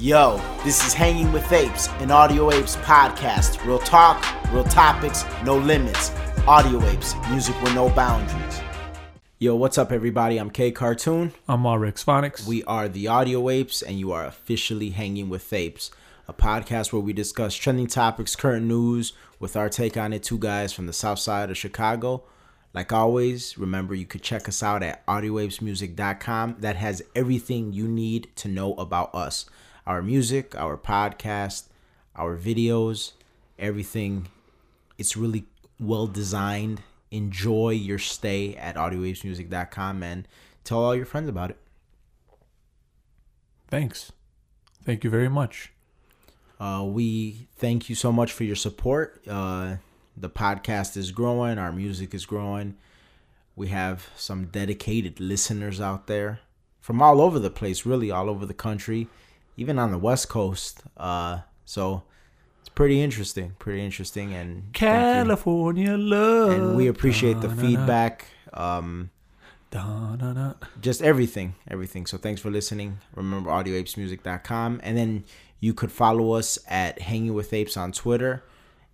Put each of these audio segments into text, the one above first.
Yo, this is Hanging with Apes, an Audio Apes podcast. Real talk, real topics, no limits. Audio Apes, music with no boundaries. Yo, what's up, everybody? I'm K Cartoon. I'm Rex Phonics. We are the Audio Apes, and you are officially Hanging with Apes, a podcast where we discuss trending topics, current news, with our take on it. Two guys from the south side of Chicago. Like always, remember you could check us out at audioapesmusic.com. That has everything you need to know about us our music, our podcast, our videos, everything. It's really well designed. Enjoy your stay at audioapesmusic.com and tell all your friends about it. Thanks. Thank you very much. Uh, we thank you so much for your support. Uh, the podcast is growing, our music is growing. We have some dedicated listeners out there from all over the place, really, all over the country even on the West Coast. Uh, so it's pretty interesting, pretty interesting, and California love. And we appreciate the feedback. Um, just everything, everything. So thanks for listening. Remember audioapesmusic.com, and then you could follow us at Hanging with Apes on Twitter,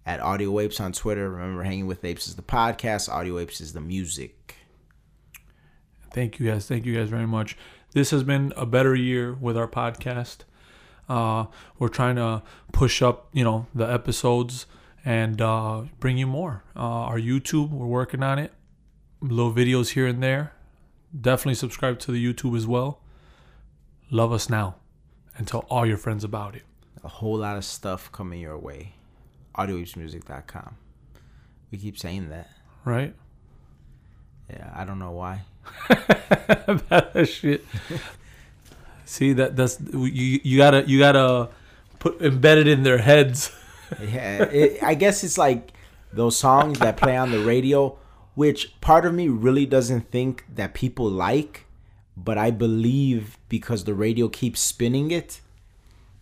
at Audio Apes on Twitter. Remember, Hanging with Apes is the podcast. Audio Apes is the music. Thank you guys. Thank you guys very much. This has been a better year with our podcast. Uh, we're trying to push up, you know, the episodes and uh, bring you more. Uh, our YouTube, we're working on it. Little videos here and there. Definitely subscribe to the YouTube as well. Love us now and tell all your friends about it. A whole lot of stuff coming your way. AudioApesMusic.com. We keep saying that. Right? Yeah, I don't know why. that shit. See that that's you you gotta you gotta put embedded in their heads. yeah, it, I guess it's like those songs that play on the radio, which part of me really doesn't think that people like, but I believe because the radio keeps spinning it,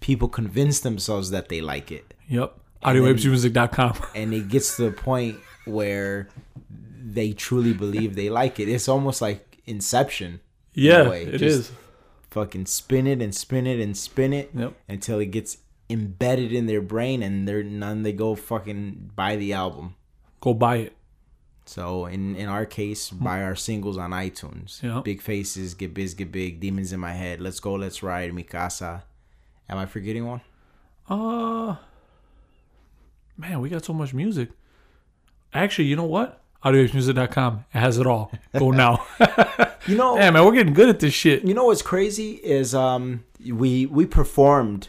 people convince themselves that they like it. Yep. AudioApesMusic.com. And it gets to the point where they truly believe they like it. It's almost like Inception. Yeah, it Just, is fucking spin it and spin it and spin it yep. until it gets embedded in their brain and they're none they go fucking buy the album. Go buy it. So in in our case, buy our singles on iTunes. Yep. Big faces, get biz, get big, demons in my head. Let's go, let's ride, Mikasa. Am I forgetting one? Uh man, we got so much music. Actually, you know what? AudioApesMusic.com. It has it all. Go now. you know, yeah, man, we're getting good at this shit. You know what's crazy is um we we performed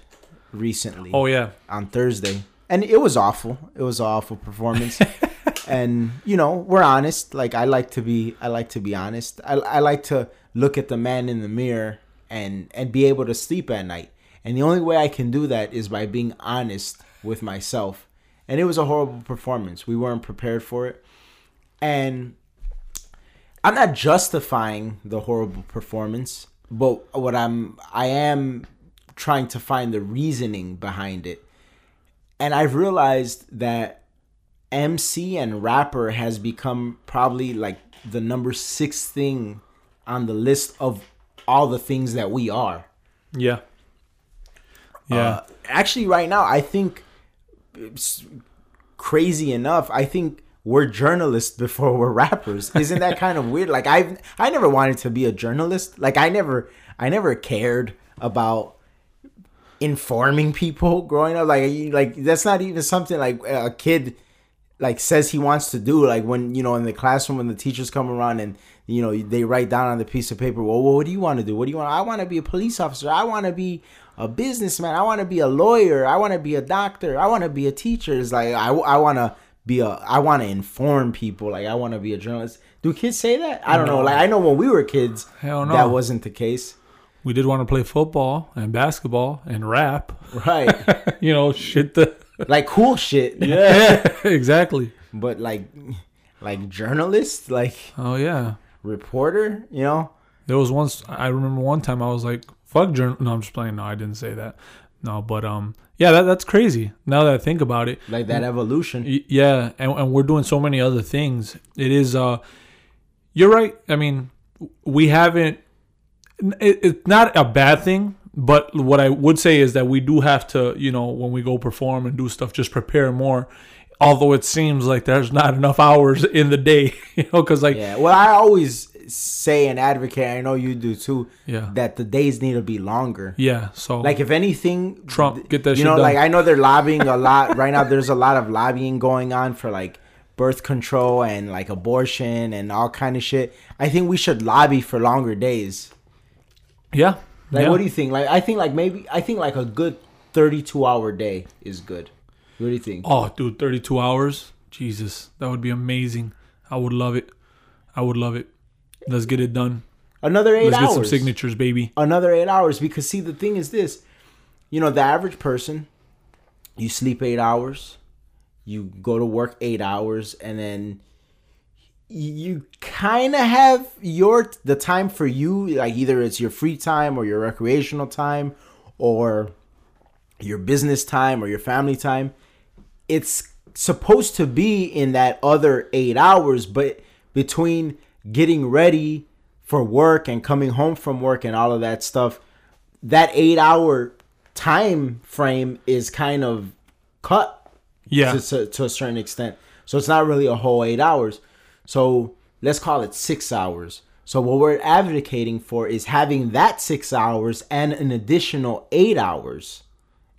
recently. Oh yeah, on Thursday, and it was awful. It was an awful performance. and you know, we're honest. Like I like to be. I like to be honest. I I like to look at the man in the mirror and and be able to sleep at night. And the only way I can do that is by being honest with myself. And it was a horrible performance. We weren't prepared for it and I'm not justifying the horrible performance, but what I'm I am trying to find the reasoning behind it. And I've realized that MC and rapper has become probably like the number 6 thing on the list of all the things that we are. Yeah. Yeah. Uh, actually right now I think crazy enough, I think we're journalists before we're rappers. Isn't that kind of weird? Like I've I never wanted to be a journalist. Like I never I never cared about informing people growing up. Like like that's not even something like a kid like says he wants to do. Like when you know in the classroom when the teachers come around and you know they write down on the piece of paper. Well, what do you want to do? What do you want? I want to be a police officer. I want to be a businessman. I want to be a lawyer. I want to be a doctor. I want to be a teacher. It's like I I want to be a I want to inform people like I want to be a journalist. Do kids say that? I don't know. Like I know when we were kids, Hell no. that wasn't the case. We did want to play football and basketball and rap. Right. you know, shit the like cool shit. Yeah, exactly. But like like journalist, like oh yeah, reporter, you know? There was once I remember one time I was like, fuck journal no, I'm just playing. No, I didn't say that. No, but um yeah, that, that's crazy. Now that I think about it, like that evolution. Yeah, and, and we're doing so many other things. It is. uh You're right. I mean, we haven't. It, it's not a bad thing, but what I would say is that we do have to, you know, when we go perform and do stuff, just prepare more. Although it seems like there's not enough hours in the day, you know, because like Yeah. Well, I always say and advocate. I know you do too. Yeah. That the days need to be longer. yeah, so Like if anything, Trump, get that you know, done. like I know they're lobbying a lot right now. There's a lot of lobbying going on for like birth control and like abortion and all kind of shit. I think we should lobby for longer days. yeah, Like, yeah. what do you think? Like, I think like maybe I think like a good 32 hour day is good. What do you think? Oh, dude, 32 hours? Jesus, that would be amazing. I would love it. I would love it. Let's get it done. Another 8 Let's hours. get some signatures, baby. another eight hours because see the thing is this you know the average person you sleep eight hours you go to work eight hours and then you kind of have your the time for you like either it's your free time or your recreational time or your business time or your family time it's supposed to be in that other eight hours but between getting ready for work and coming home from work and all of that stuff that eight hour time frame is kind of cut Yeah. to, to, to a certain extent. So it's not really a whole eight hours. So let's call it six hours. So what we're advocating for is having that six hours and an additional eight hours.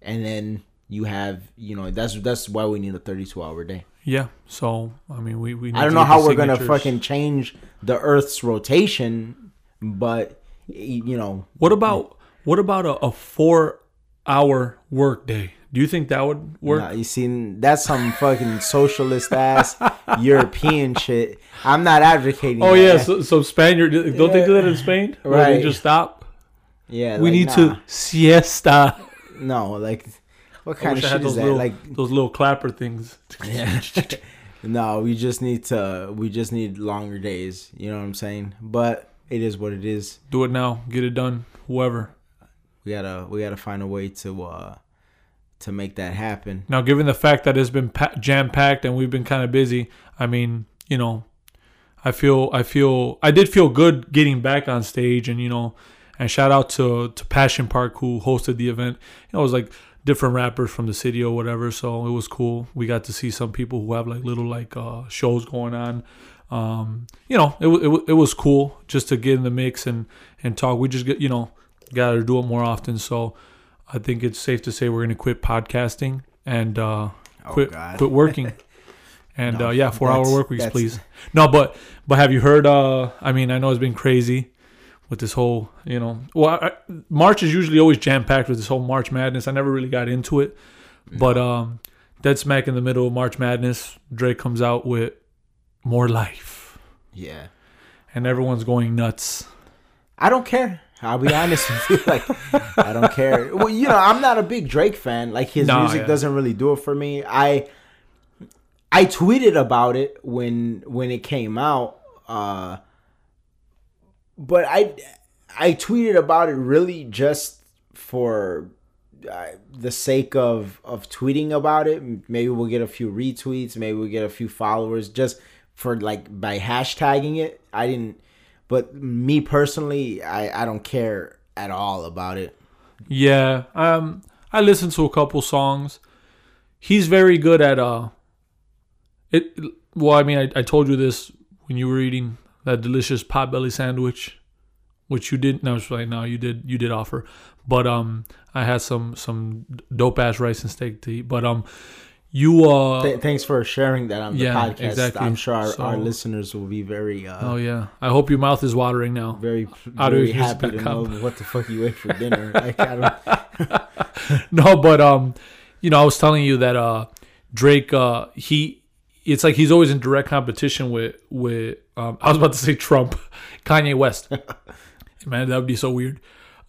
And then you have you know that's that's why we need a 32 hour day Yeah. So, I mean, we, we need i don't know how we're gonna fucking change the earth's rotation but you know What about what about a, a four hour work day? Do you think that would work? nah, you see that's some fucking socialist ass european shit i'm not advocating oh that. yeah, so, so Spaniard don't they do that in uh, Spain? Where they Right. just stop. yeah We like, need nah. to siesta. no like what I kind wish of I had shit is those that little like those little clapper things. Yeah. no, we just need to. We just need longer days. You know what I'm saying? But it is what it is. Do it now. Get it done. Whoever. We gotta. We gotta find a way to. uh To make that happen. Now, given the fact that it's been pa- jam packed and we've been kind of busy, I mean, you know, I feel, I feel, I did feel good getting back on stage, and you know, and shout out to to Passion Park who hosted the event. You know, it was like different rappers from the city or whatever, so it was cool. We got to see some people who have like little like uh, shows going on. Um, you know, it, it it was cool just to get in the mix and and talk. We just get you know got to do it more often. So I think it's safe to say we're gonna quit podcasting and uh, quit God. quit working. And No, uh, yeah, four hour work weeks, please. No, but but have you heard? Uh, I mean, I know it's been crazy with this whole, you know, well, I, March is usually always jam packed with this whole March Madness. I never really got into it, but um, dead smack in the middle of March Madness, Drake comes out with more life, Yeah. and everyone's going nuts. I don't care. I'll be honest with you. Like, I don't care. Well, you know, I'm not a big Drake fan. Like, his Nah, music yeah. doesn't really do it for me. I I tweeted about it when when it came out, uh, but I I tweeted about it really just for uh, the sake of of tweeting about it. Maybe we'll get a few retweets. Maybe we'll get a few followers just for like by hashtagging it. I didn't, but me personally, I I don't care at all about it. Yeah, um, I listened to a couple songs. He's very good at uh, it. Well, I mean, I, I told you this when you were eating that delicious potbelly sandwich, which you did. No, it's like no, you did. You did offer, but um, I had some some dope ass rice and steak to eat. But um, you uh, Th- thanks for sharing that on the Yeah, podcast. exactly. I'm sure our, our listeners will be very uh, oh yeah, I hope your mouth is watering now. very very happy to know what the fuck you ate for dinner. like I don't. no, but um, you know, I was telling you that uh, Drake, uh, he, it's like he's always in direct competition with with. Um, I was about to say Trump, Kanye West. Man, that would be so weird.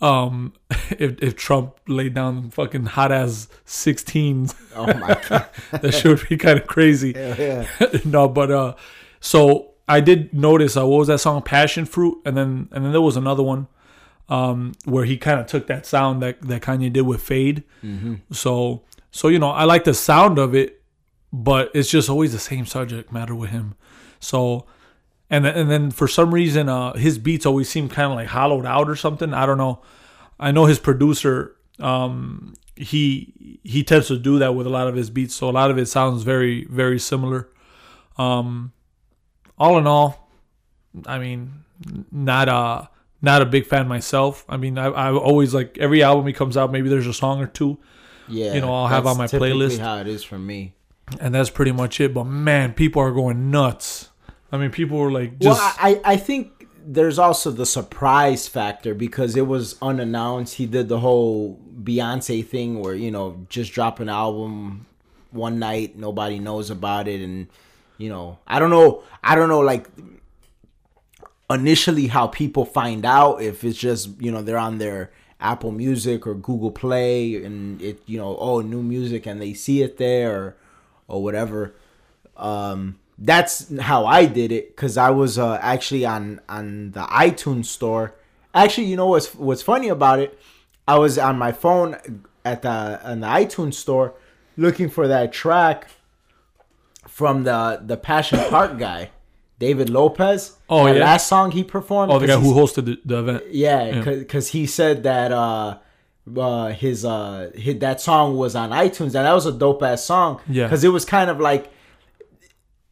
Um, if if Trump laid down fucking hot ass sixteens, Oh my god. that shit would be kind of crazy. Yeah. no, but uh, so I did notice. Uh, what was that song? Passion fruit, and then and then there was another one, um, where he kind of took that sound that that Kanye did with Fade. So so you know I like the sound of it, but it's just always the same subject matter with him. So. And then, and then for some reason, uh, his beats always seem kind of like hollowed out or something. I don't know. I know his producer. Um, he he tends to do that with a lot of his beats, so a lot of it sounds very very similar. Um, all in all, I mean, not a not a big fan myself. I mean, I I always like every album he comes out, maybe there's a song or two, Yeah, You know, I'll have on my playlist. How it is for me. And that's pretty much it. But man, people are going nuts. I mean, people were like just well, I I think there's also the surprise factor because it was unannounced. He did the whole Beyonce thing where you know just drop an album one night, nobody knows about it, and you know I don't know I don't know like initially how people find out if it's just you know they're on their Apple Music or Google Play and it you know oh new music and they see it there or, or whatever. Um, that's how I did it because I was uh, actually on on the iTunes store. Actually, you know what's what's funny about it? I was on my phone at the on the iTunes store looking for that track from the the Passion Park guy, David Lopez. Oh, that yeah? last song he performed. oh the guy who hosted the, the event. yeah, because he said that uh, uh, his uh, his, that song was on iTunes, and that was a dope ass song. Yeah. because it was kind of like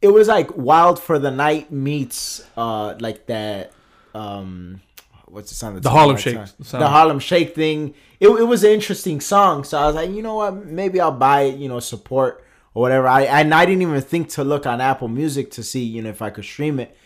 it was like Wild for the Night meets uh, like that. Um, what's the song? The Harlem Shake. The Harlem Shake thing. It, it was an interesting song, so I was like, you know what? Maybe I'll buy it. You know, support or whatever. I and I didn't even think to look on Apple Music to see you know if I could stream it.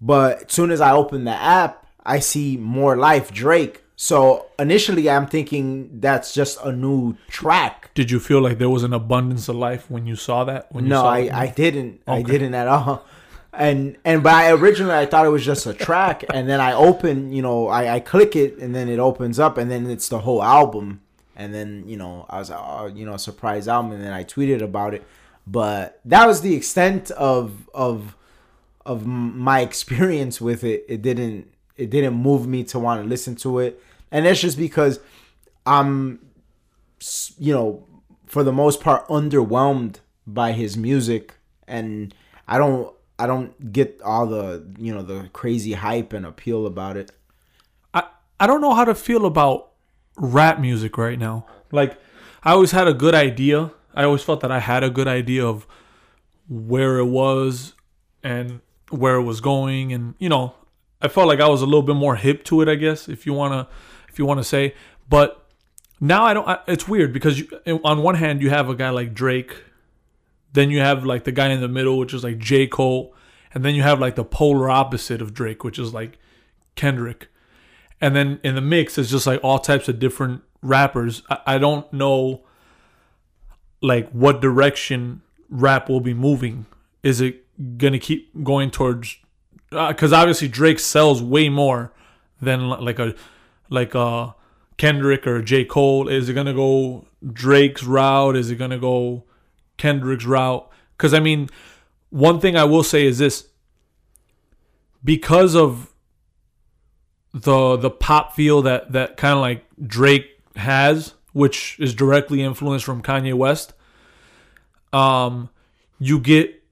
But as soon as I open the app, I see more life Drake. So initially, I'm thinking that's just a new track. Did you feel like there was an abundance of life when you saw that? When you No, saw I? I didn't. I didn't at all. And and but I originally I thought it was just a track, and then I open, you know, I, I click it, and then it opens up, and then it's the whole album, and then you know I was oh, you know, a surprise album, and then I tweeted about it, but that was the extent of of of my experience with it. It didn't it didn't move me to want to listen to it, and that's just because I'm you know for the most part underwhelmed by his music and I don't I don't get all the you know the crazy hype and appeal about it. I, I don't know how to feel about rap music right now. Like I always had a good idea. I always felt that I had a good idea of where it was and where it was going and you know, I felt like I was a little bit more hip to it, I guess, if you want to if you want to say. But now I don't I, it's weird because you, on one hand you have a guy like Drake then you have like the guy in the middle, which is like J. Cole. And then you have like the polar opposite of Drake, which is like Kendrick. And then in the mix, it's just like all types of different rappers. I, I don't know like what direction rap will be moving. Is it gonna keep going towards? Uh, because obviously Drake sells way more than like a like a Kendrick or J Cole. Is it gonna go Drake's route? Is it gonna go Kendrick's route? Because I mean, one thing I will say is this: because of the the pop feel that that kind of like Drake has, which is directly influenced from Kanye West, um, you get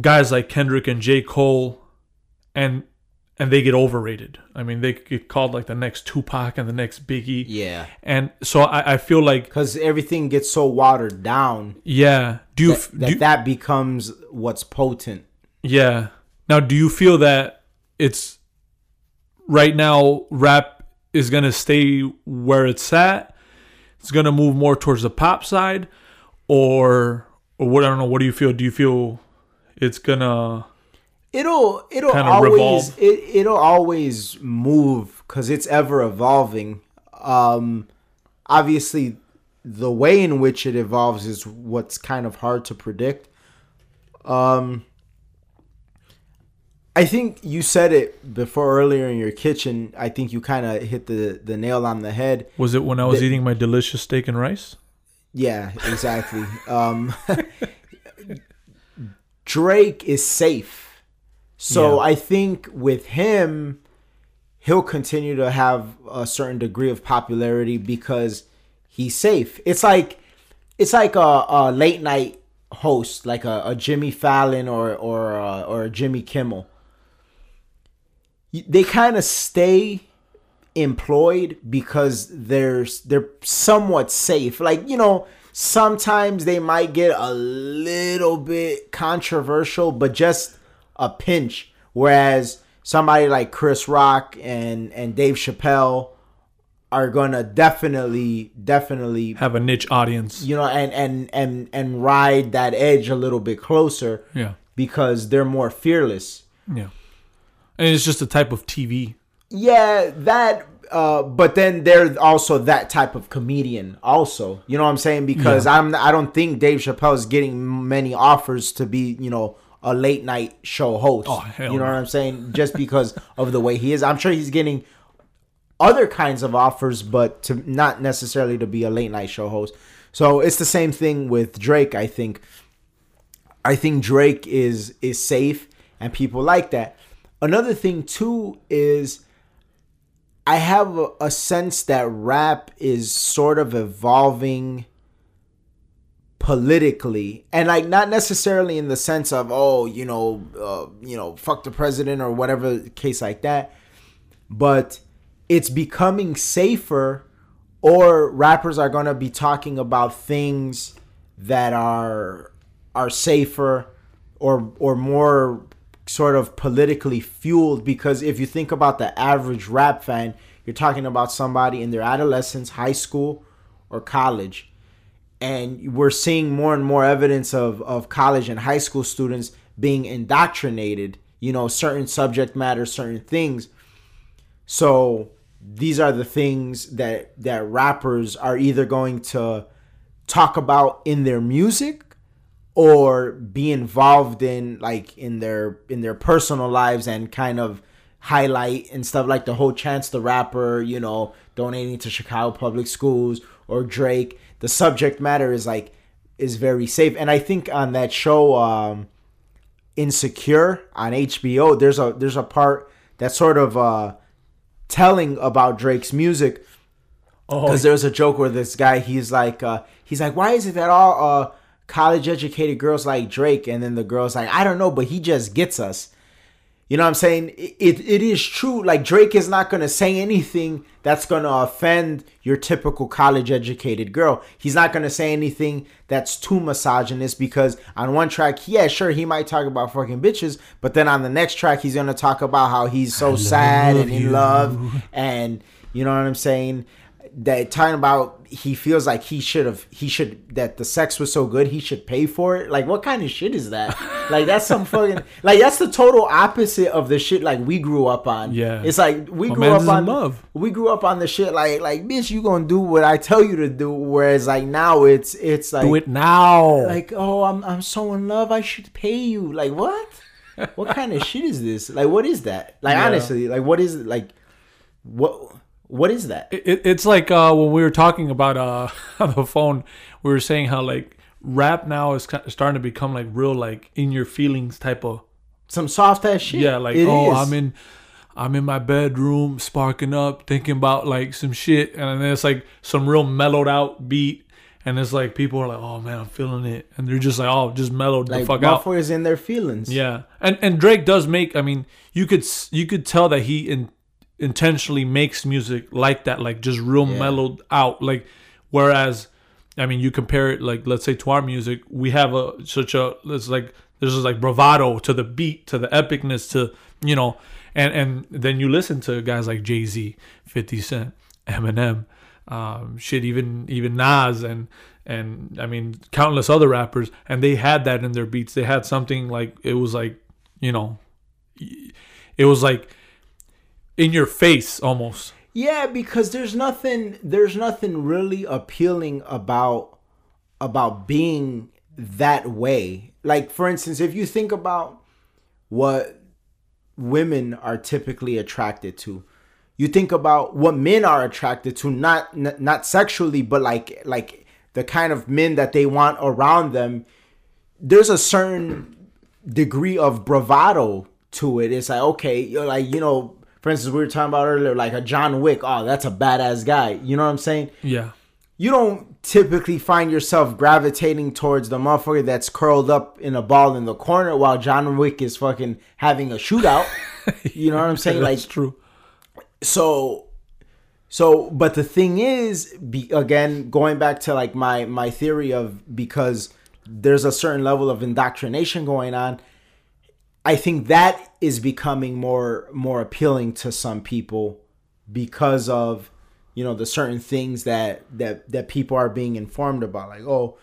guys like Kendrick and J Cole, and and they get overrated. I mean, they get called like the next Tupac and the next Biggie. Yeah, And so I, I feel like, because everything gets so watered down yeah. Do you, that do that, you- that becomes what's potent. Yeah. Now, do you feel that it's right now rap is going to stay where it's at? It's going to move more towards the pop side or or what I don't know, what do you feel? Do you feel it's going It'll it'll Kinda always revolve. it it'll always move because it's ever evolving. Um, obviously, the way in which it evolves is what's kind of hard to predict. Um, I think you said it before earlier in your kitchen. I think you kind of hit the the nail on the head. was it when I was The- eating my delicious steak and rice? Yeah, exactly. um, Drake is safe. So Yeah. I think with him, he'll continue to have a certain degree of popularity because he's safe. It's like it's like a, a late night host, like a, a Jimmy Fallon or or uh, or a Jimmy Kimmel. They kind of stay employed because they're they're somewhat safe. Like you know, sometimes they might get a little bit controversial, but just a pinch. Whereas somebody like Chris Rock and and Dave Chappelle are gonna definitely definitely Have a niche audience. you know and and and and ride that edge a little bit closer Yeah. because they're more fearless. Yeah. And it's just a type of TV. Yeah, that. Uh, but then they're also that type of comedian, also. You know what I'm saying? Because I'm, I don't think Dave Chappelle is getting many offers to be, you know, a late night show host. Oh, you know no. what I'm saying? Just because of the way he is, I'm sure he's getting other kinds of offers, but to not necessarily to be a late night show host. So it's the same thing with Drake. I think. I think Drake is is safe, and people like that. Another thing too is I have a, a sense that rap is sort of evolving politically and like not necessarily in the sense of oh you know uh, you know fuck the president or whatever case like that but it's becoming safer or rappers are going to be talking about things that are are safer or or more sort of politically fueled because if you think about the average rap fan you're talking about somebody in their adolescence high school or college and we're seeing more and more evidence of, of college and high school students being indoctrinated you know certain subject matter certain things. So these are the things that that rappers are either going to talk about in their music or be involved in like in their in their personal lives and kind of highlight and stuff like the whole chance the rapper you know donating to chicago public schools or drake the subject matter is like is very safe. And i think on that show um insecure on hbo there's a there's a part that's sort of uh telling about drake's music. Oh, because there was a joke where this guy he's like uh he's like why is it that all uh college educated girls like drake? And then the girls like i don't know but he just gets us you know what i'm saying? It, it, it is true. Like drake is not going to say anything that's going to offend your typical college educated girl. He's not going to say anything that's too misogynist because on one track yeah sure he might talk about fucking bitches but then on the next track he's going to talk about how he's so sad and in love and you know what i'm saying that talking about he feels like he should have he should that the sex was so good he should pay for it like what kind of shit is that like that's some fucking like that's the total opposite of the shit like we grew up on Yeah. it's like we My grew up on love. we grew up on the shit like like bitch you gonna do what i tell you to do whereas like now it's it's like do it now. like oh i'm i'm so in love i should pay you like what what kind of shit is this like what is that like Yeah. honestly like what is like what what is that it, it's like uh, when we were talking about uh, on the phone, we were saying how like rap now is starting to become like real like in your feelings type of some soft ass shit. yeah like It oh is. I'm in I'm in my bedroom sparking up thinking about like some shit and then it's like some real mellowed out beat and it's like people are like oh man I'm feeling it and they're just like oh just mellowed like the fuck out motherfuckers in their feelings. yeah, and and Drake does make. I mean, you could you could tell that he in, intentionally makes music like that, like just real Yeah. mellowed out. Like, whereas, I mean, you compare it like let's say to our music, we have a such a it's like there's just like bravado to the beat, to the epicness, to you know, and and then you listen to guys like Jay Z, Fifty Cent, Eminem, um, shit, even even Nas and. And I mean, countless other rappers, and they had that in their beats. They had something like it was like, you know, it was like in your face almost. Yeah, because there's nothing there's nothing really appealing about about being that way. Like for instance, if you think about what women are typically attracted to, you think about what men are attracted to not not sexually but like like the kind of men that they want around them there's a certain degree of bravado to it it's like okay you're like you know for instance we were talking about earlier like a john wick oh that's a badass guy you know what i'm saying Yeah. you don't typically find yourself gravitating towards the motherfucker that's curled up in a ball in the corner while john wick is fucking having a shootout you know what i'm saying like That's true. so So, but the thing is, be, again, going back to like my my theory of because there's a certain level of indoctrination going on. I think that is becoming more more appealing to some people because of you know the certain things that that that people are being informed about like oh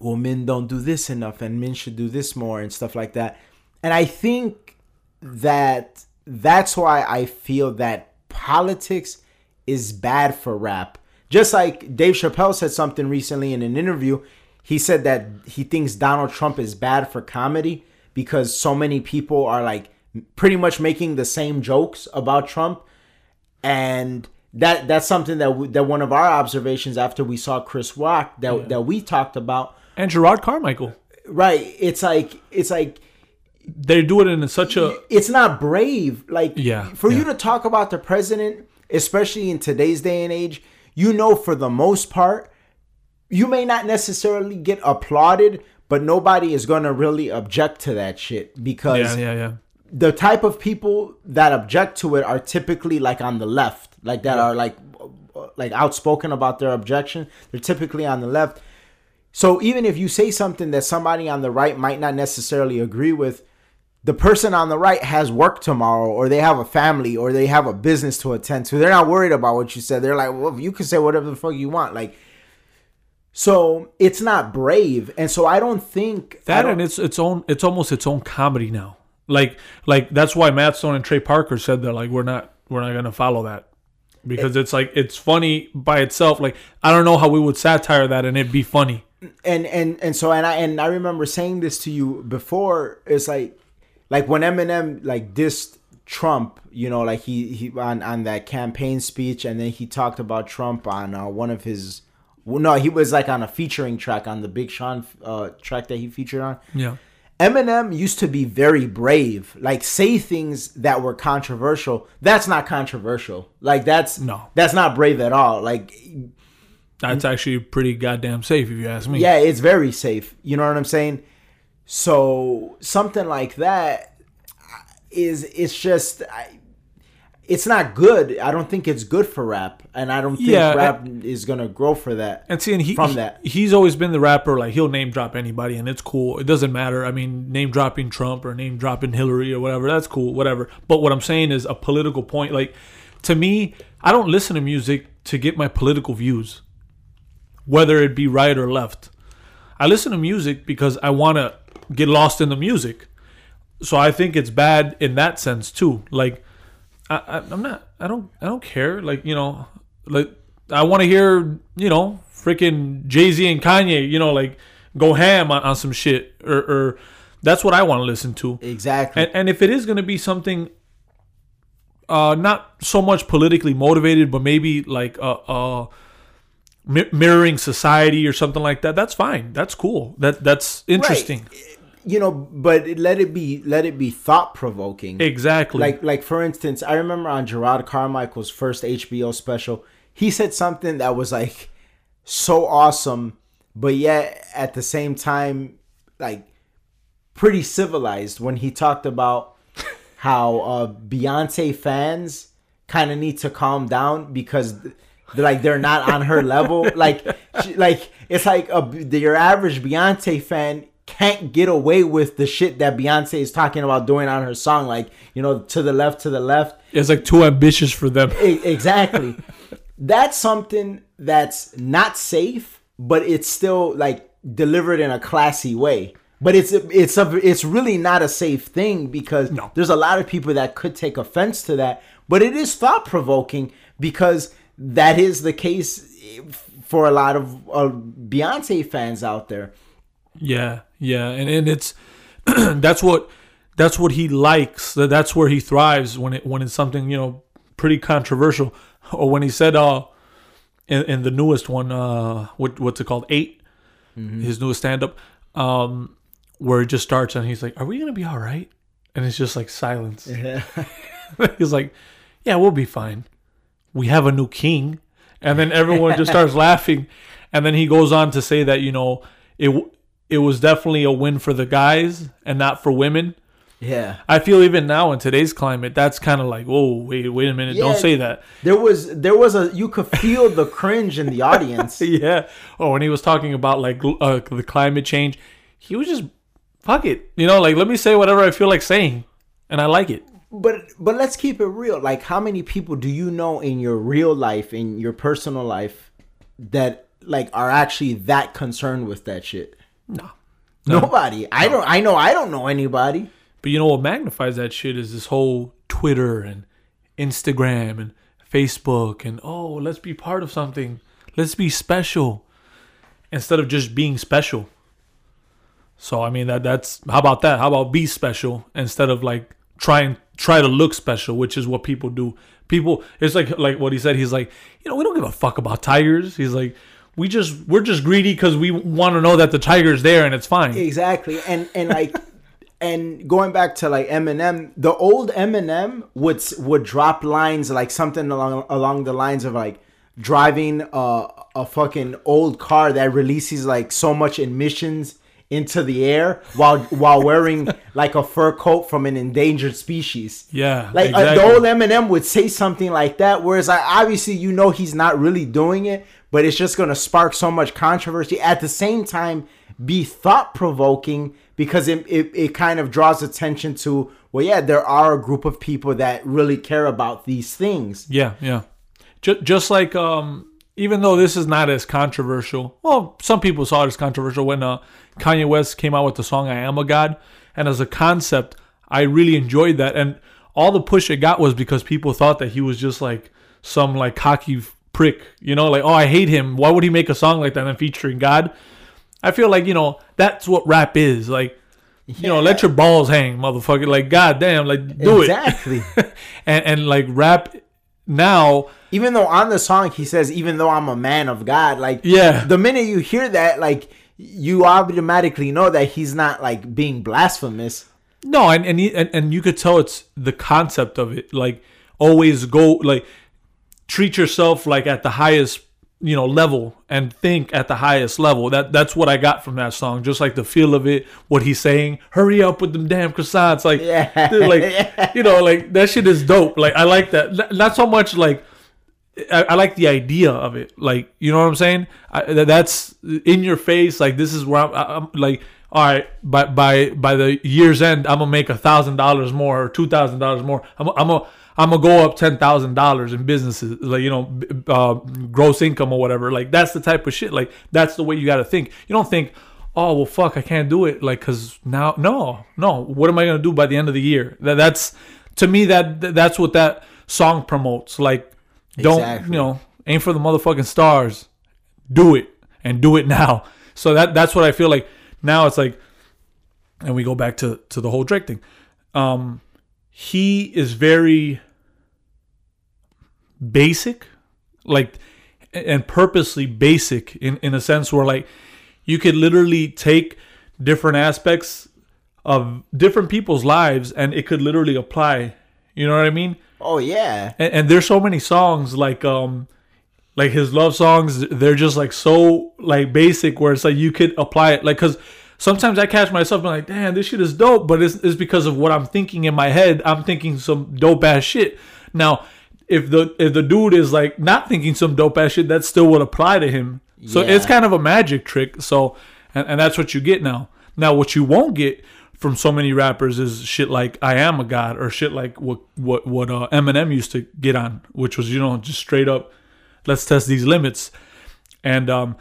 well men don't do this enough and men should do this more and stuff like that. And i think that that's why i feel that politics is bad for rap. Just like dave chappelle said something recently in an interview he said that he thinks donald trump is bad for comedy because so many people are like pretty much making the same jokes about trump and that that's something that we, that one of our observations after we saw Chris Rock that Yeah. that we talked about. And Jerrod Carmichael. Right? It's like it's like They do it in such a it's not brave. Like Yeah, for you to talk about the president, especially in today's day and age, you know for the most part, you may not necessarily get applauded, but nobody is going to really object to that shit because yeah yeah yeah. the type of people that object to it are typically like on the left, like that are like like outspoken about their objection. They're typically on the left. So even if you say something that somebody on the right might not necessarily agree with, the person on the right has work tomorrow or they have a family or they have a business to attend to. They're not worried about what you said. They're like, "Well, you can say whatever the fuck you want." Like so it's not brave. And so I don't think That don't- and it's its own. It's almost its own comedy now. Like like that's why Matt Stone and Trey Parker said that like we're not we're not gonna follow that because it's like it's funny by itself. Like I don't know how we would satire that and it'd be funny. and and and so and I and I remember saying this to you before. It's like like when Eminem like dissed Trump, you know, like he he on on that campaign speech, and then he talked about Trump on uh, one of his. Well, no, he was like on a featuring track on the Big Sean uh, track that he featured on. Yeah. Eminem used to be very brave, like say things that were controversial. That's not controversial. Like that's No. that's not brave at all. Like That's actually pretty goddamn safe if you ask me. yeah, it's very safe. You know what I'm saying? So something like that is it's just I, it's not good. I don't think it's good for rap, and I don't think Yeah, rap is gonna grow for that. And see, and he, From he- that. he's always been the rapper. Like he'll name drop anybody, and it's cool. It doesn't matter. I mean, name dropping Trump or name dropping Hillary or whatever. That's cool. Whatever. But what I'm saying is a political point. Like to me, I don't listen to music to get my political views, whether it be right or left. I listen to music because I want to get lost in the music. So I think it's bad in that sense too. Like I, I'm not. I don't. I don't care. Like you know, like I want to hear you know freaking Jay Z and Kanye. You know, like go ham on, on some shit, or, or that's what I want to listen to. Exactly. And and if it is going to be something, uh, not so much politically motivated, but maybe like uh, uh mi- mirroring society or something like that. That's fine. That's cool. That that's interesting. You know, but let it be let it be thought provoking. Exactly. Like like for instance, I remember on Jerrod Carmichael's first HBO special, he said something that was like so awesome, but yet at the same time like pretty civilized when he talked about how uh Beyonce fans kind of need to calm down because they're like they're not on her level like she, like it's like a, your average Beyonce fan can't get away with the shit that Beyonce is talking about doing on her song like you know to the left to the left. It's like too ambitious for them. Exactly. That's something that's not safe but it's still like delivered in a classy way. But it's it's a it's really not a safe thing because No. there's a lot of people that could take offense to that. But it is thought provoking because that is the case for a lot of uh, Beyonce fans out there. Yeah, yeah, and and it's that's what that's what he likes. That that's where he thrives when it when it's something you know pretty controversial. Or when he said uh in, in the newest one uh what what's it called 8 his newest stand up um where it just starts and he's like are we gonna be all right and it's just like silence. Yeah. he's like yeah we'll be fine. We have a new king, and then everyone just starts laughing, and then he goes on to say that you know it it was definitely a win for the guys and not for women, Yeah. I feel even now in today's climate, that's kind of like, whoa, wait, wait a minute, Yeah. don't say that. There was there was a you could feel the cringe in the audience. yeah. Oh, when he was talking about like uh, the climate change, he was just fuck it, you know, like let me say whatever I feel like saying, and I like it. But but let's keep it real. Like how many people do you know in your real life, in your personal life, that like are actually that concerned with that shit? No. Nobody. I don't I know I don't know anybody. But you know what magnifies that shit is this whole Twitter and Instagram and Facebook and oh, let's be part of something. Let's be special instead of just being special. So I mean that that's how about that? How about be special instead of like try and try to look special, which is what people do. People it's like like what he said, he's like, you know, we don't give a fuck about tigers. He's like we just we're just greedy because we want to know that the tiger's there and it's fine. Exactly. And and like and going back to like Eminem, the old Eminem would would drop lines like something along along the lines of like driving a a fucking old car that releases like so much emissions into the air while while wearing like a fur coat from an endangered species. Yeah, Like uh, exactly. the old Eminem would say something like that, whereas like obviously you know he's not really doing it, but it's just gonna spark so much controversy. At the same time, be thought provoking because it, it it kind of draws attention to well, yeah, there are a group of people that really care about these things. Yeah, yeah. Just, just like um, even though this is not as controversial, well, some people saw it as controversial when uh, Kanye West came out with the song "I Am a God," and as a concept, I really enjoyed that. And all the push it got was because people thought that he was just like some like cocky prick, you know, like oh, I hate him. Why would he make a song like that and featuring God? I feel like you know that's what rap is. Like, you know, let your balls hang, motherfucker. Like, goddamn, like do exactly. it. Exactly. and and like rap now even though on the song he says, "Even though I'm a man of God," like Yeah. the minute you hear that, like you automatically know that he's not like being blasphemous. No, and and, he, and and you could tell it's the concept of it. Like always go like treat yourself like at the highest you know level and think at the highest level. That that's what I got from that song. Just like the feel of it, what he's saying. Hurry up with them damn croissants. Like Yeah. dude, like you know like that shit is dope. Like I like that. Not so much like. I, I like the idea of it. Like, you know what I'm saying? I, that- that's in your face. Like, this is where I'm, I'm like, all right, by by by the year's end, I'm gonna make a thousand dollars more or two thousand dollars more. I'm I'm gonna I'm gonna go up ten thousand dollars in businesses, like you know, uh, gross income or whatever. Like that's the type of shit. Like that's the way you got to think. You don't think, oh well, fuck, I can't do it. Like, cause now, no, no. What am I gonna do by the end of the year? That that's to me that that's what that song promotes. Like, don't Exactly. you know, aim for the motherfucking stars. Do it and do it now. So that that's what I feel like. Now it's like, and we go back to to the whole Drake thing. Um, he is very basic, like, and purposely basic in in a sense where like you could literally take different aspects of different people's lives and it could literally apply. You know what I mean? Oh yeah. and, and there's so many songs like um like his love songs they're just like so like basic where it's like you could apply it like because sometimes i catch myself being like damn this shit is dope but it's, it's because of what i'm thinking in my head i'm thinking some dope ass shit now if the if the dude is like not thinking some dope ass shit that still would apply to him. So it's kind of a magic trick. So and, and that's what you get now. Now what you won't get from so many rappers is shit like I am a god or shit like what what what uh, Eminem used to get on, which was you know just straight up, let's test these limits, and um,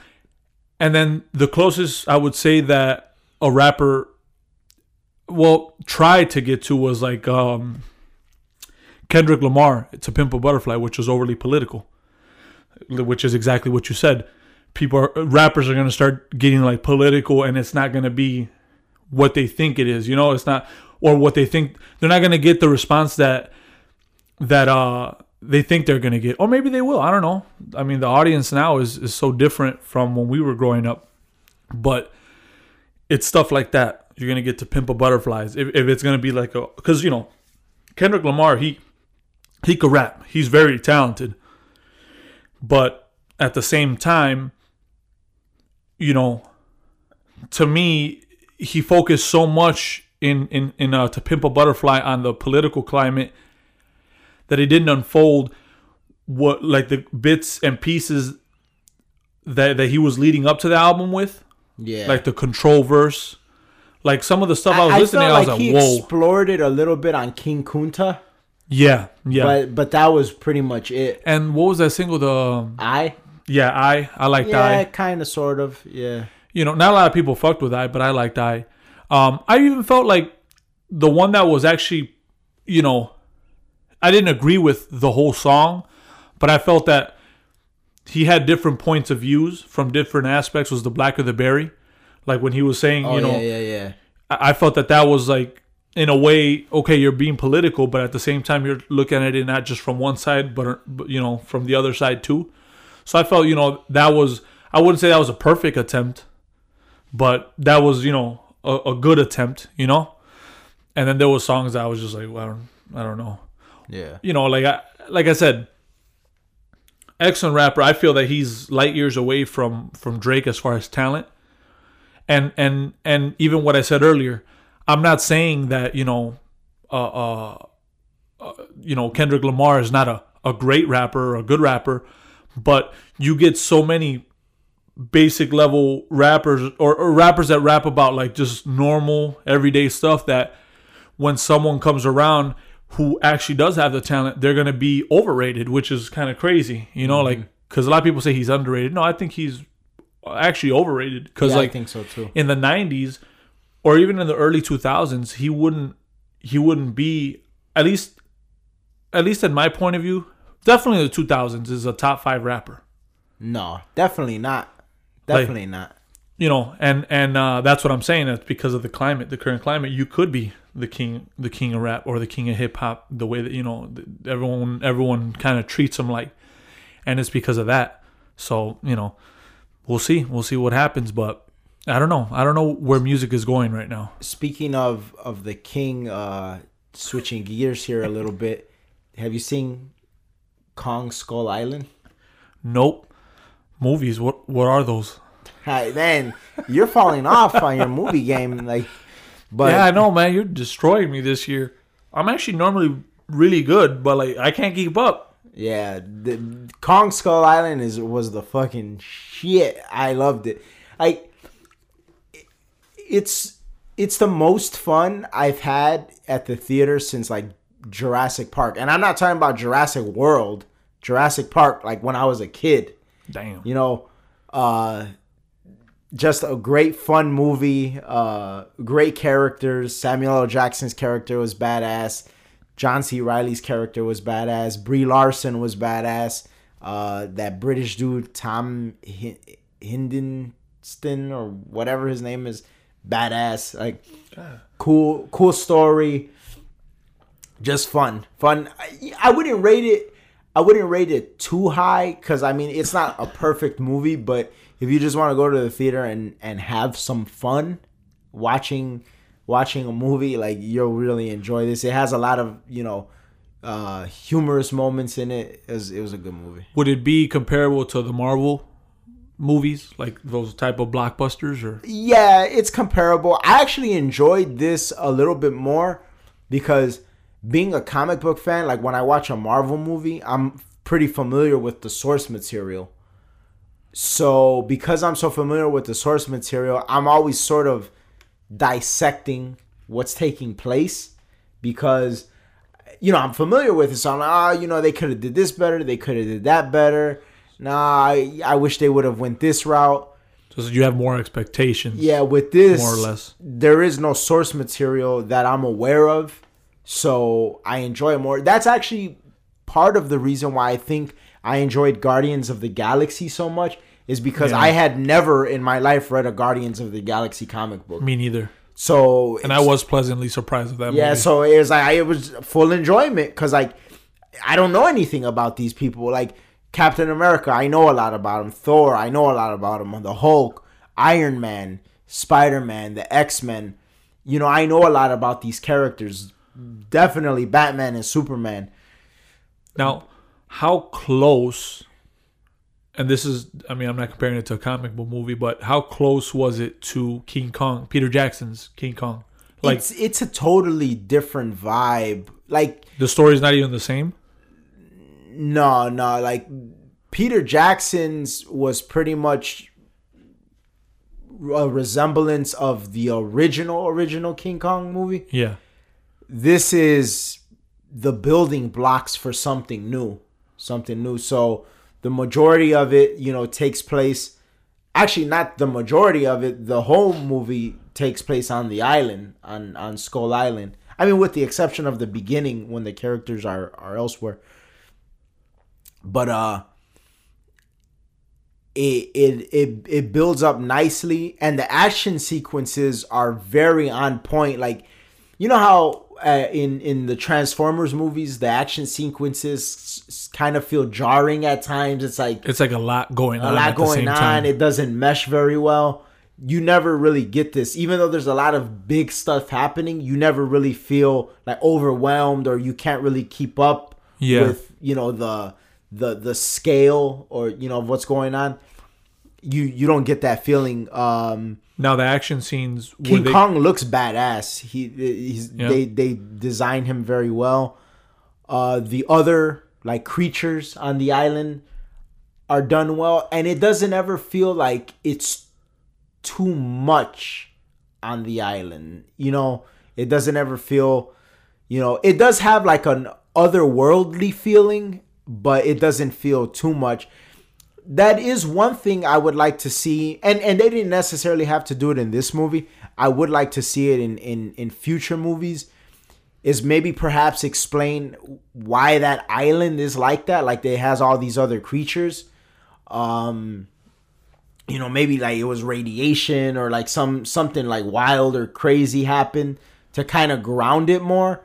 and then the closest I would say that a rapper, well, tried to get to was like um, Kendrick Lamar to Pimp a Butterfly, which was overly political, which is exactly what you said. People are rappers are gonna start getting like political, and it's not gonna be what they think it is. You know, it's not or what they think they're not gonna get the response that that uh they think they're gonna get. Or maybe they will. I don't know. I mean the audience now is, is so different from when we were growing up. But it's stuff like that. You're gonna get to pimp a butterflies. If, if it's gonna be like a because you know, Kendrick Lamar, he he could rap. He's very talented. But at the same time, you know, to me, he focused so much in in in uh, to pimp a butterfly on the political climate that he didn't unfold what like the bits and pieces that that he was leading up to the album with, Yeah. like the control verse, like some of the stuff I, was listening. felt I was like like, he whoa, explored it a little bit on King Kunta, yeah, yeah. but but that was pretty much it. and what was that single? The I yeah, I I liked I yeah, I. kind of, sort of, yeah. you know, not a lot of people fucked with I, but I liked I. Um, I even felt like the one that was actually, you know, I didn't agree with the whole song, but I felt that he had different points of views from different aspects. Was The Blacker the Berry? Like when he was saying, Oh you know, yeah, yeah, yeah. I I felt that that was like in a way okay you're being political but at the same time you're looking at it not just from one side but, you know from the other side too. So i felt you know that was i wouldn't say that was a perfect attempt but that was you know a, a good attempt you know? And then there was songs that i was just like well, i don't i don't know. Yeah. you know like i like i said excellent rapper. I feel that he's light years away from from drake as far as talent. And and and even what i said earlier i'm not saying that you know uh uh, uh you know kendrick lamar is not a, a great rapper or a good rapper but you get so many basic level rappers or, or rappers that rap about like just normal everyday stuff that when someone comes around who actually does have the talent, they're gonna be overrated, which is kind of crazy, you know, like because a lot of people say he's underrated. No, I think he's actually overrated because Yeah, like I think so too. in the '90s or even in the early 2000s, he wouldn't he wouldn't be at least at least in my point of view, definitely in the 2000s is a top five rapper. No, definitely not. Definitely not. you know and and uh, that's what i'm saying that's because of the climate the current climate you could be the king the king of rap or the king of hip hop the way that you know everyone everyone kind of treats him like and it's because of that so you know we'll see we'll see what happens but i don't know i don't know where music is going right now Speaking of of the king, uh, switching gears here a little bit. Have you seen Kong Skull Island? nope movies what what are those Hi, man, you're falling off on your movie game, like. But yeah i know man you're destroying me this year i'm actually normally really good but like i can't keep up Yeah, the Kong Skull Island is was the fucking shit. I loved it. Like it's it's the most fun I've had at the theater since like Jurassic Park. And I'm not talking about Jurassic World, Jurassic Park like when I was a kid. damn You know, uh just a great fun movie, uh great characters. Samuel L. Jackson's character was badass. John C. Reilly's character was badass. Brie Larson was badass. Uh that British dude Tom Hin- Hiddleston or whatever his name is, badass. Like cool cool story. Just fun. Fun. I, I wouldn't rate it I wouldn't rate it too high because I mean it's not a perfect movie, but if you just want to go to the theater and and have some fun watching watching a movie, like you'll really enjoy this. It has a lot of you know uh humorous moments in it. It was, it was a good movie. would it be comparable to the marvel movies like those type of blockbusters or Yeah, it's comparable. I actually enjoyed this a little bit more because being a comic book fan, like when I watch a Marvel movie, I'm pretty familiar with the source material. So, because I'm so familiar with the source material, I'm always sort of dissecting what's taking place because you know, I'm familiar with it. So I'm like, ah, you know, they could have did this better, they could have did that better. Nah, I, I wish they would have went this route. So you have more expectations. Yeah, with this, More or less. there is no source material that I'm aware of, so I enjoy it more. That's actually part of the reason why I think I enjoyed Guardians of the Galaxy so much is because Yeah. I had never in my life read a Guardians of the Galaxy comic book. Me neither. So And I was pleasantly surprised with that yeah, movie. so it was like it was full enjoyment because like I don't know anything about these people. Like Captain America, I know a lot about him. Thor, I know a lot about him. The Hulk, Iron Man, Spider Man, the X Men. You know, I know a lot about these characters. Definitely Batman and Superman. Now, how close, and this is, I mean, I'm not comparing it to a comic book movie, but how close was it to King Kong, Peter Jackson's King Kong? Like it's it's a totally different vibe. Like the story's not even the same. No, no, like Peter Jackson's was pretty much a resemblance of the original original King Kong movie. Yeah. This is the building blocks for something new, something new. So the majority of it, you know, takes place actually not the majority of it, the whole movie takes place on the island on on Skull Island. I mean with the exception of the beginning when the characters are are elsewhere. But uh it, it it it builds up nicely and the action sequences are very on point like you know how uh, in in the Transformers movies the action sequences s- kind of feel jarring at times it's like It's like a lot going on. a lot at the going same on Time. it doesn't mesh very well you never really get this even though there's a lot of big stuff happening you never really feel like overwhelmed or you can't really keep up Yeah. with you know the the the scale or you know of what's going on you you don't get that feeling um now the action scenes. King they- Kong looks badass. He he's Yeah. they they design him very well. Uh, the other like creatures on the island are done well, and it doesn't ever feel like it's too much on the island. You know, it doesn't ever feel. You know, it does have like an otherworldly feeling, but it doesn't feel too much that is one thing I would like to see, and and they didn't necessarily have to do it in this movie. I would like to see it in in in future movies. Is maybe perhaps explain why that island is like that, like it has all these other creatures. Um, you know, maybe like it was radiation or like some something like wild or crazy happened to kind of ground it more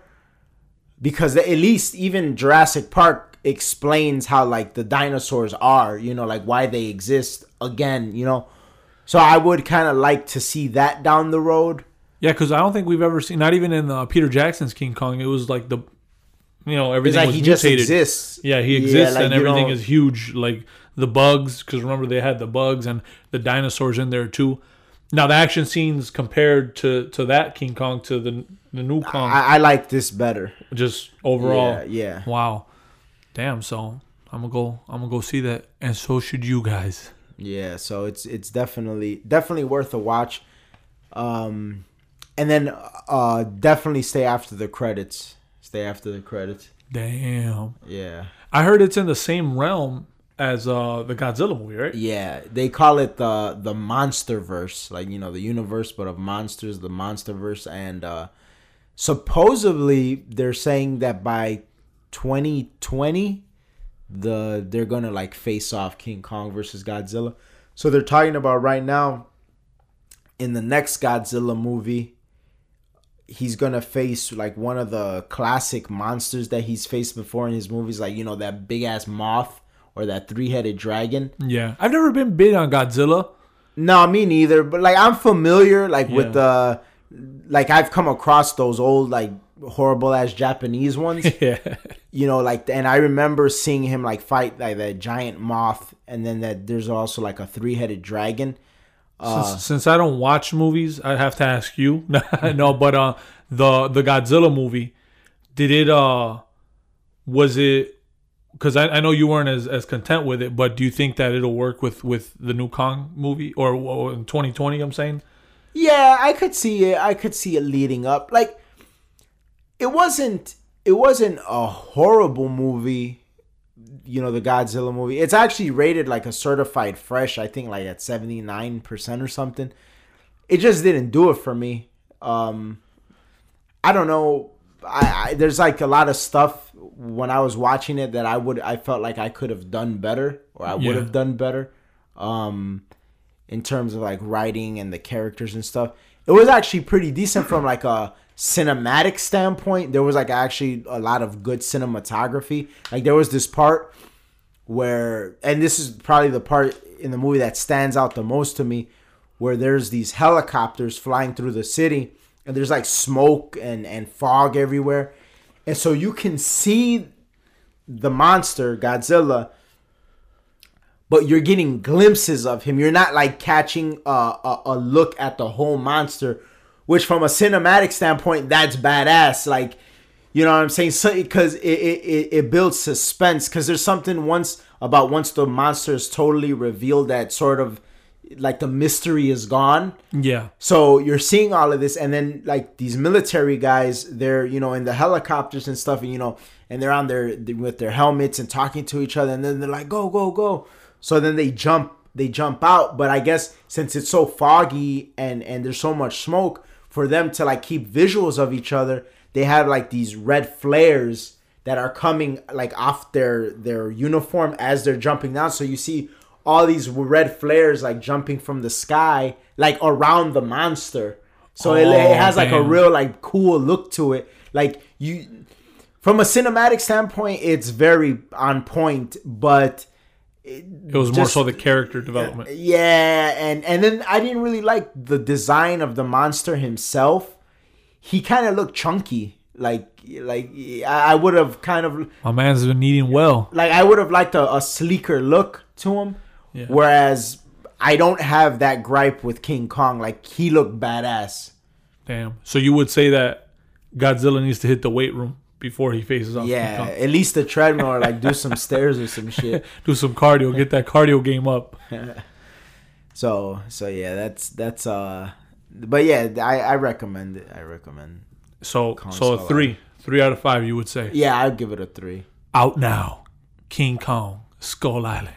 because at least even Jurassic Park explains how like the dinosaurs are, you know, like why they exist again, you know. So I would kind of like to see that down the road. Yeah, because I don't think we've ever seen. Not even in uh, Peter Jackson's King Kong. It was like the, you know, everything like was he just mutated. exists. Yeah, he exists yeah, like, and everything know- is huge. Like the bugs, because remember they had the bugs and the dinosaurs in there too. Now the action scenes compared to to that King Kong to the the new Kong, I, I like this better. just overall, Yeah, yeah. wow, damn. So I'm gonna go. I'm gonna go see that, and so should you guys. Yeah, so it's it's definitely definitely worth a watch. Um and then uh definitely stay after the credits. Stay after the credits. Damn. Yeah. I heard it's in the same realm as uh the Godzilla movie, right? Yeah, they call it the the monster verse, like you know, the universe but of monsters, the monster verse and uh supposedly they're saying that by 2020 the they're going to like face off King Kong versus Godzilla. So they're talking about right now in the next Godzilla movie he's going to face like one of the classic monsters that he's faced before in his movies like you know that big ass moth or that three-headed dragon. Yeah. I've never been big on Godzilla. No, me neither. But like I'm familiar, like Yeah. with the, like I've come across those old like horrible ass Japanese ones. yeah. you know, like and I remember seeing him like fight like that giant moth, and then that there's also like a three headed dragon. Uh, since, since I don't watch movies, I have to ask you. no, but uh, the the Godzilla movie, did it uh, was it? Because I, I know you weren't as, as content with it, but do you think that it'll work with with the new Kong movie or, or in 2020? I'm saying. Yeah, I could see it. I could see it leading up. Like it wasn't it wasn't a horrible movie, you know, the Godzilla movie. It's actually rated like a certified fresh, I think like at 79% or something. It just didn't do it for me. Um I don't know. I, I there's like a lot of stuff when I was watching it that I would I felt like I could have done better or I would Yeah. have done better. Um in terms of like writing and the characters and stuff. It was actually pretty decent from like a cinematic standpoint. There was like actually a lot of good cinematography. Like there was this part where and this is probably the part in the movie that stands out the most to me where there's these helicopters flying through the city and there's like smoke and and fog everywhere. And so you can see the monster Godzilla but you're getting glimpses of him. You're not like catching a, a, a look at the whole monster, which from a cinematic standpoint, that's badass. Like, you know what I'm saying? So because it, it it it builds suspense. Because there's something once about once the monster is totally revealed that sort of like the mystery is gone. Yeah. So you're seeing all of this, and then like these military guys, they're you know in the helicopters and stuff, and you know, and they're on their with their helmets and talking to each other, and then they're like, "Go, go, go!" So then they jump, they jump out. But I guess since it's so foggy and and there's so much smoke, for them to like keep visuals of each other, they have like these red flares that are coming like off their their uniform as they're jumping down. So you see all these red flares like jumping from the sky like around the monster. So it, it Oh, has like a real like cool look to it. Like you from a cinematic standpoint it's very on point but It was more so the character development. yeah and and then i didn't really like the design of the monster himself he kind of looked chunky like like i I would have kind of My man's been eating well. like I would have liked a, a sleeker look to him. Yeah. Whereas I don't have that gripe with King Kong. Like he looked badass. Damn. So you would say that Godzilla needs to hit the weight room before he faces off. Yeah, at least the treadmill or like do some stairs or some shit. Do some cardio. Get that cardio game up. So so yeah, that's that's uh. But yeah, I I recommend it. I recommend. So so a three, three out of five. You would say Yeah, I'd give it a three. out now. King Kong, Skull Island.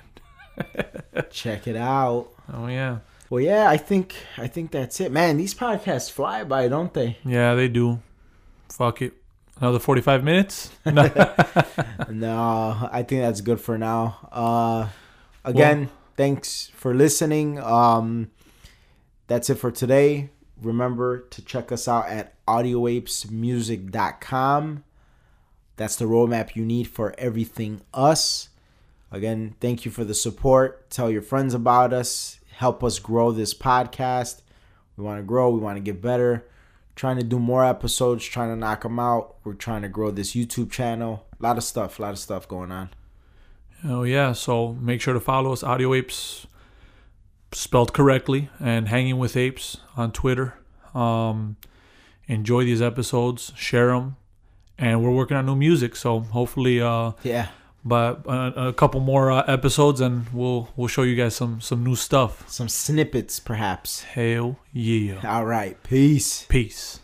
Check it out. Oh yeah, Well, yeah, I think I think that's it, man. These podcasts fly by, don't they? yeah they do. Fuck it. Another forty-five minutes. No. no, I think that's good for now. Uh, again, thanks for listening. Um, that's it for today. Remember to check us out at audioapesmusic.com. That's the roadmap you need for everything us. Again, thank you for the support. Tell your friends about us. Help us grow this podcast. We want to grow. We want to get better. Trying to do more episodes, trying to knock them out. We're trying to grow this YouTube channel. A lot of stuff, a lot of stuff going on. Oh yeah, so make sure to follow us, Audio Apes, spelled correctly, and Hanging with Apes on Twitter. Um, enjoy these episodes, share them, and we're working on new music. So hopefully, uh, Yeah. But a, a couple more uh, episodes, and we'll we'll show you guys some some new stuff. Some snippets, perhaps. Hell yeah! All right. Peace. Peace.